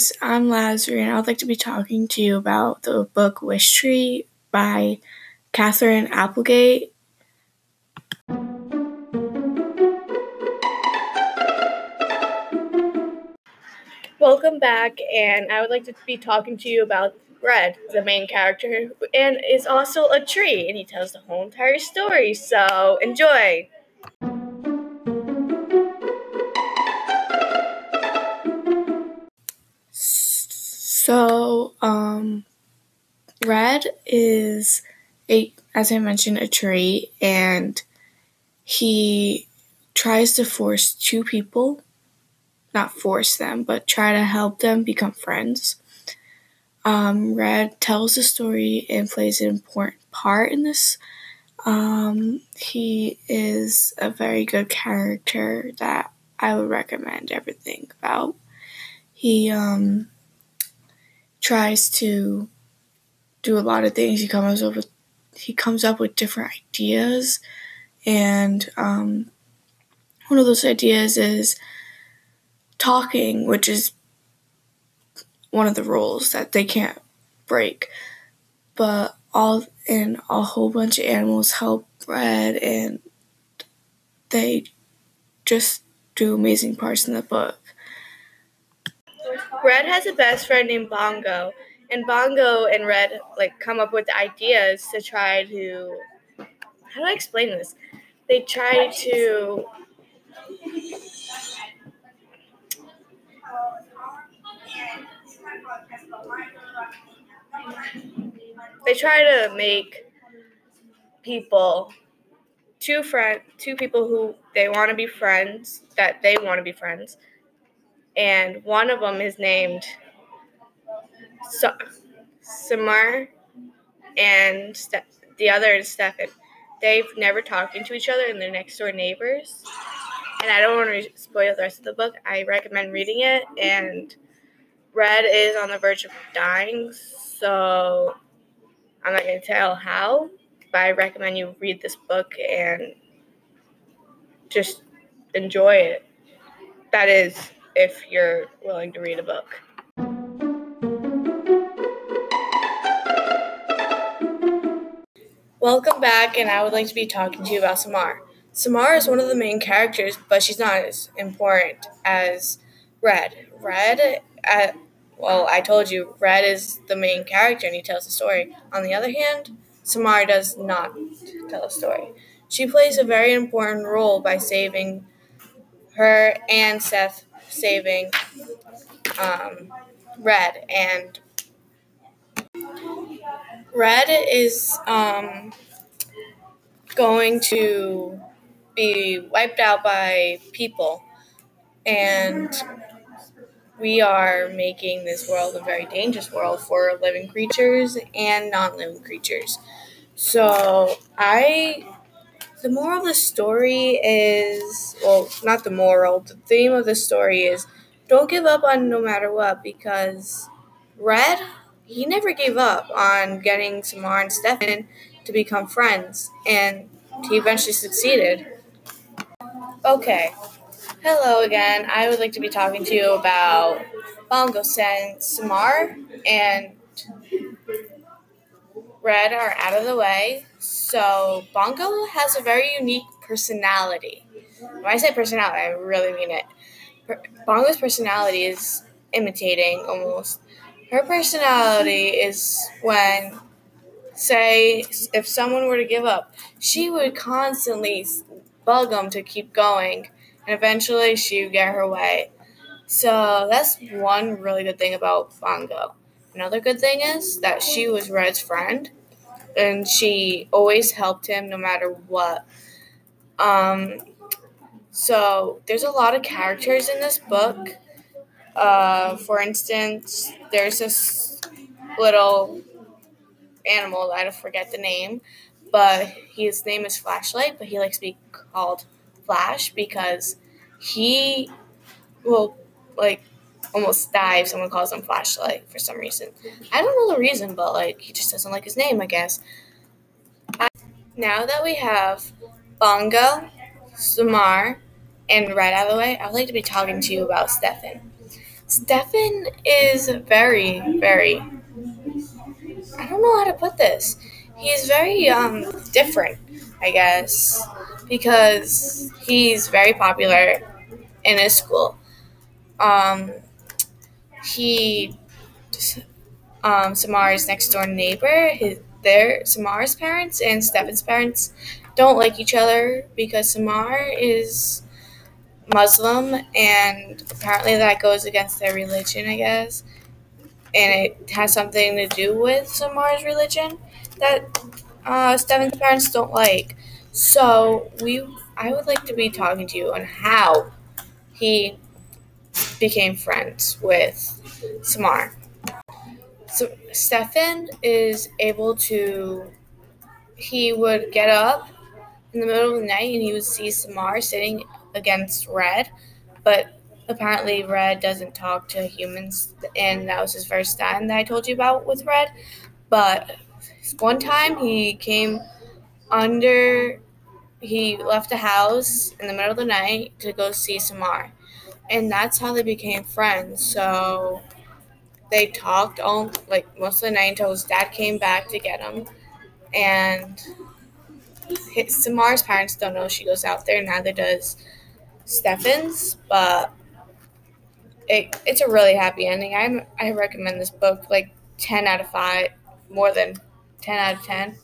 Guys. I'm Lazarus, and I'd like to be talking to you about the book Wish Tree by Katherine Applegate. Welcome back, and I would like to be talking to you about Red, the main character, and is also a tree, and he tells the whole entire story. So enjoy. So, um, Red is a, as I mentioned, a tree, and he tries to force two people, not force them, but try to help them become friends. Um, Red tells the story and plays an important part in this. Um, he is a very good character that I would recommend everything about. He um, tries to do a lot of things. He comes up with he comes up with different ideas, and um, one of those ideas is talking, which is one of the rules that they can't break. But all and a whole bunch of animals help Red, and they just do amazing parts in the book. Red has a best friend named Bongo, and Bongo and Red like come up with ideas to try to how do I explain this? They try to they try to make people two friend two people who they want to be friends that they want to be friends and one of them is named so- Samar, and Ste- the other is Stefan. They've never talked to each other, and they're next door neighbors. And I don't want to spoil the rest of the book. I recommend reading it. And Red is on the verge of dying, so I'm not going to tell how, but I recommend you read this book and just enjoy it. That is, if you're willing to read a book. Welcome back, and I would like to be talking to you about Samar. Samar is one of the main characters, but she's not as important as Red. Red, uh, well, I told you, Red is the main character and he tells the story. On the other hand, Samar does not tell a story. She plays a very important role by saving her and Seth saving um, Red, and Red is um, going to be wiped out by people, and we are making this world a very dangerous world for living creatures and non-living creatures. So I the moral of the story is well, not the moral. The theme of the story is don't give up on no matter what because Red, he never gave up on getting Samar and Stefan to become friends, and he eventually succeeded. Okay, hello again. I would like to be talking to you about Bongo Sen Samar and Red are out of the way. So Bongo has a very unique personality. When I say personality, I really mean it. Bongo's personality is imitating almost. Her personality is when, say, if someone were to give up, she would constantly bug them to keep going, and eventually she would get her way. So that's one really good thing about Bongo. Another good thing is that she was Red's friend, and she always helped him no matter what. Um, so there's a lot of characters in this book. Uh, for instance, there's this little animal I forget the name, but his name is Flashlight, but he likes to be called Flash because he will like almost die if someone calls him Flashlight for some reason. I don't know the reason, but like he just doesn't like his name, I guess. I, now that we have Bongo, Samar, and Red out of the way, I would like to be talking to you about Stefan. Stefan is very, very. I don't know how to put this. He's very um different, I guess, because he's very popular in his school. Um, he, um, Samar's next door neighbor, his, their Samar's parents and Stefan's parents don't like each other because Samar is Muslim and apparently that goes against their religion, I guess. And it has something to do with Samar's religion that uh, Stefan's parents don't like. So we, I would like to be talking to you on how he became friends with Samar. So Stefan is able to. He would get up in the middle of the night and he would see Samar sitting against Red, but apparently Red doesn't talk to humans, and that was his first time that I told you about with Red. But one time he came under, he left the house in the middle of the night to go see Samar, and that's how they became friends. So they talked all like most of the night until his dad came back to get him, and his, Samar's parents don't know she goes out there. Neither does Stefan's, but it, it's a really happy ending. I I recommend this book like ten out of five, more than ten out of ten.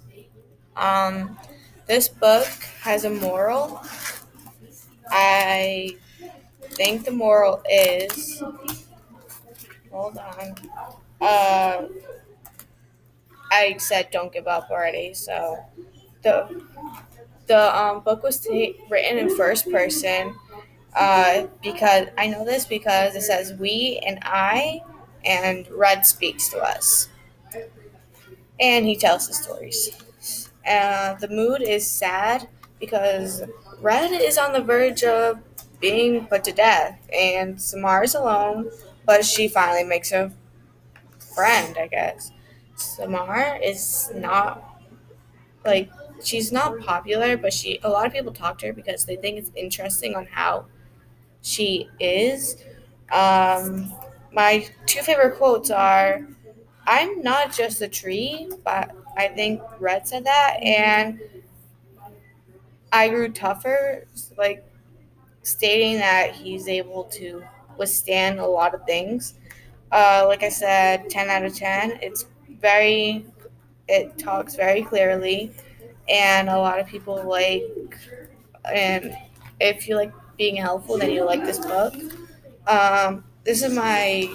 Um, this book has a moral. I think the moral is. Hold on. Uh, I said don't give up already. So the the um, book was t- written in first person uh, because I know this because it says we and I, and Red speaks to us. And he tells the stories. Uh, the mood is sad because Red is on the verge of being put to death, and Samar is alone, but she finally makes a friend, I guess. Samar is not like she's not popular, but she a lot of people talk to her because they think it's interesting on how she is. Um, my two favorite quotes are I'm not just a tree, but I think Red said that, and I grew tougher, like stating that he's able to withstand a lot of things. Uh, like I said, 10 out of 10. It's very, it talks very clearly, and a lot of people like, and if you like being helpful, then you like this book. Um, this is my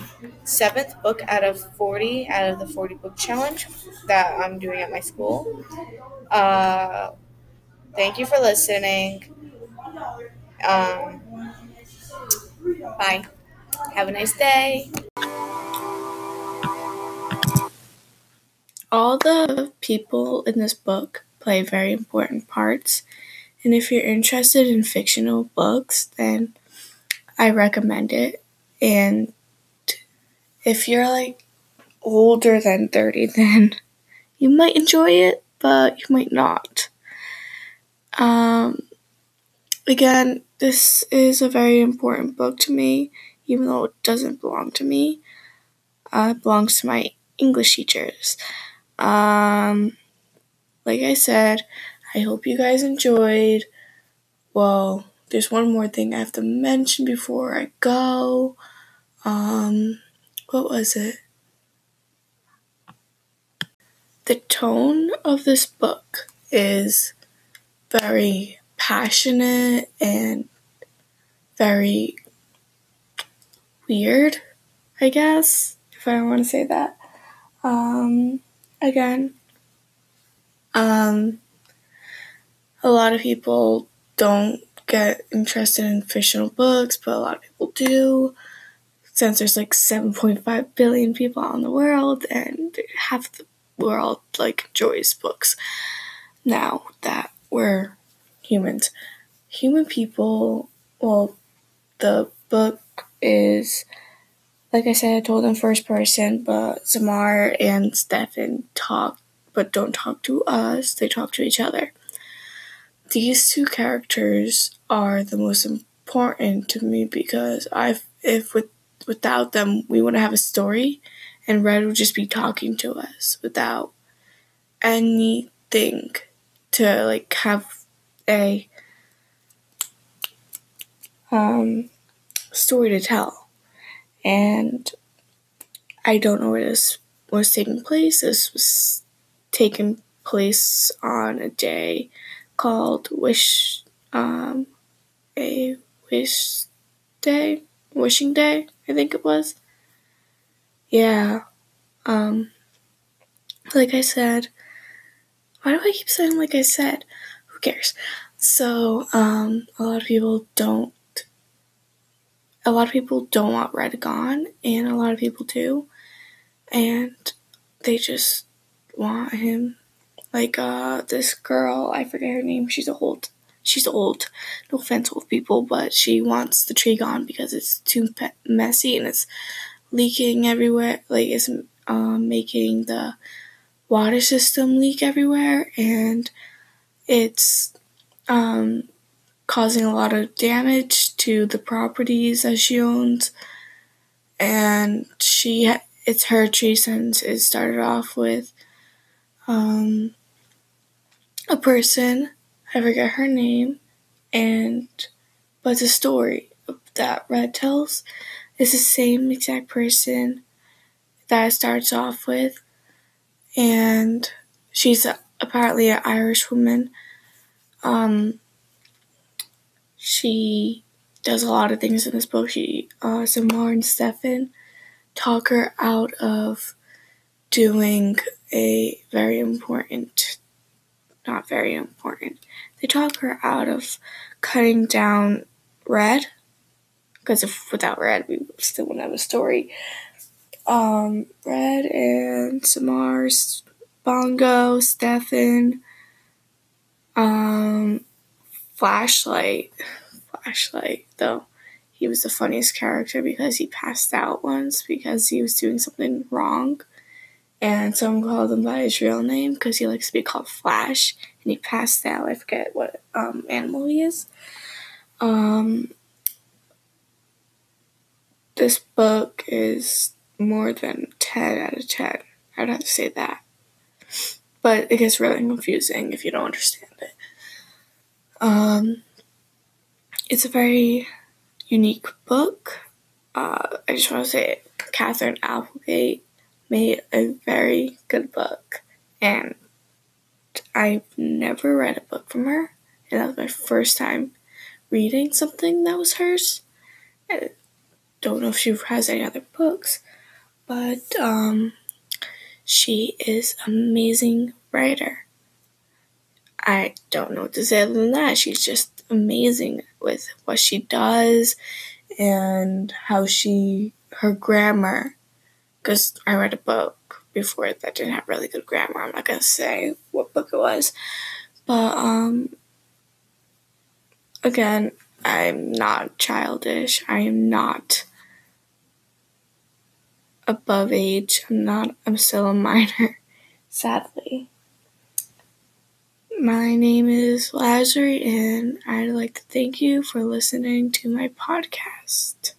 seventh book out of 40 out of the 40 book challenge that I'm doing at my school. Uh, thank you for listening. Um, bye. Have a nice day. All the people in this book play very important parts and if you're interested in fictional books, then I recommend it. And if you're like older than 30, then you might enjoy it, but you might not. Um, again, this is a very important book to me, even though it doesn't belong to me. Uh, it belongs to my English teachers. Um, like I said, I hope you guys enjoyed. Well, there's one more thing I have to mention before I go. Um, what was it? The tone of this book is very passionate and very weird, I guess, if I want to say that. Um, again, um, a lot of people don't get interested in fictional books, but a lot of people do. Since there's like 7.5 billion people in the world, and half the world like enjoys books now that we're humans. Human people, well, the book is, like I said, I told in first person, but Samar and Stefan talk, but don't talk to us, they talk to each other these two characters are the most important to me because I if with without them, we wouldn't have a story, and Red would just be talking to us without anything to like have a um, story to tell. And I don't know where this was taking place. This was taking place on a day called Wish, um, a Wish Day, Wishing Day, I think it was. Yeah. Um, like I said, why do I keep saying like I said? Cares? So, um, a lot of people don't a lot of people don't want Red gone, and a lot of people do, and they just want him. Like uh, this girl, I forget her name. She's old. She's old. No offense, old people, but she wants the tree gone because it's too pe- messy and it's leaking everywhere. Like it's um, making the water system leak everywhere, and it's um, causing a lot of damage to the properties that she owns. And she it's her tree since it started off with um, a person, I forget her name, and but the story that Red tells is the same exact person that it starts off with, and she's apparently an Irish woman. Um, she does a lot of things in this book. She, uh, Samar and Stefan talk her out of doing a very important, not very important, they talk her out of cutting down red, because if without red, we still wouldn't have a story. Um, Red and Samar, Bongo, Stefan, um, Flashlight. Flashlight, though. He was the funniest character because he passed out once because he was doing something wrong. And someone called him by his real name because he likes to be called Flash. And he passed out. I forget what um, animal he is. Um, this book is more than 10 out of 10. I'd have to say that. But it gets really confusing if you don't understand it. Um, it's a very unique book. Uh, I just want to say Katherine Applegate made a very good book, and I've never read a book from her, and that was my first time reading something that was hers. I don't know if she has any other books, but um, she is amazing writer. I don't know what to say other than that. She's just amazing with what she does and how she, her grammar. Because I read a book before that didn't have really good grammar. I'm not to say what book it was. But, um, again, I'm not childish. I am not above age. I'm not, I'm still a minor, sadly. My name is Lazary, and I'd like to thank you for listening to my podcast.